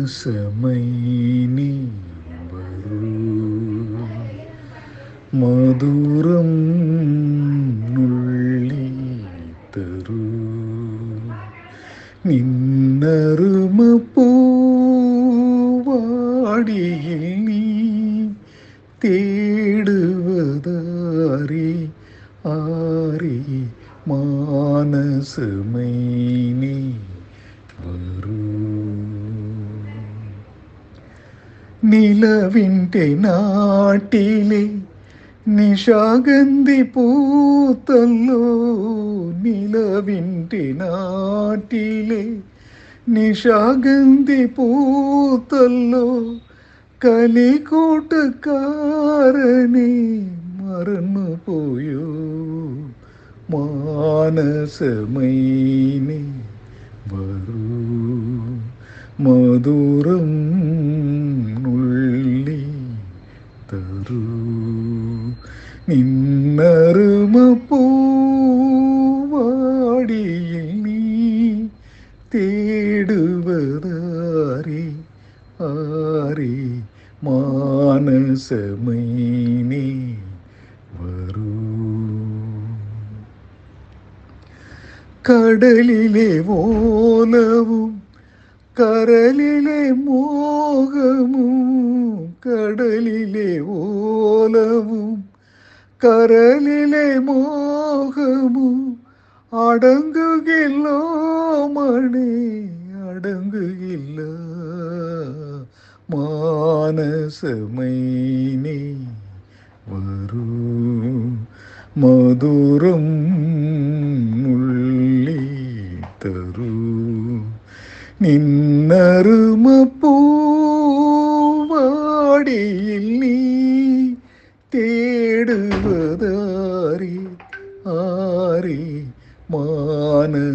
മാനസമൈനി വരൂ മധുരം നുള്ളി തരൂ നിന്നറുമ പൂവാടിയിൽ നീ തേടുവതാരി ആരി മാനസമൈനി വരൂ നിലവിന്റെ നാട്ടിലെ നിശാഗന്ധി പൂത്തല്ലോ. നിലവിന്റെ നാട്ടിലെ നിശാഗന്ധി പൂത്തല്ലോ. കലിക്കൂട്ടുകാരനെ മറന്നുപോയോ. മാനസമൈനെ വരൂ. മധുരം തരൂ നിന്നറുമ പൂവാടിയിൽ നീ തേടുവതാരി ആരി മാനസമൈനി വരൂ. കടലിലെ ഓലവും കരലിലെ മോഹമും കടലിലെ ഓലവും കരലിലെ മോഹമും അടങ്ങുകില്ലോ മണി അടങ്ങുകില്ല. മാനസമൈനി വരൂ മധുരം ഉള്ളി തരൂ. നിന്നറുമ പൂവാടിയിൽ നീ തേടുവതാരി ആരി മാനസമൈനെ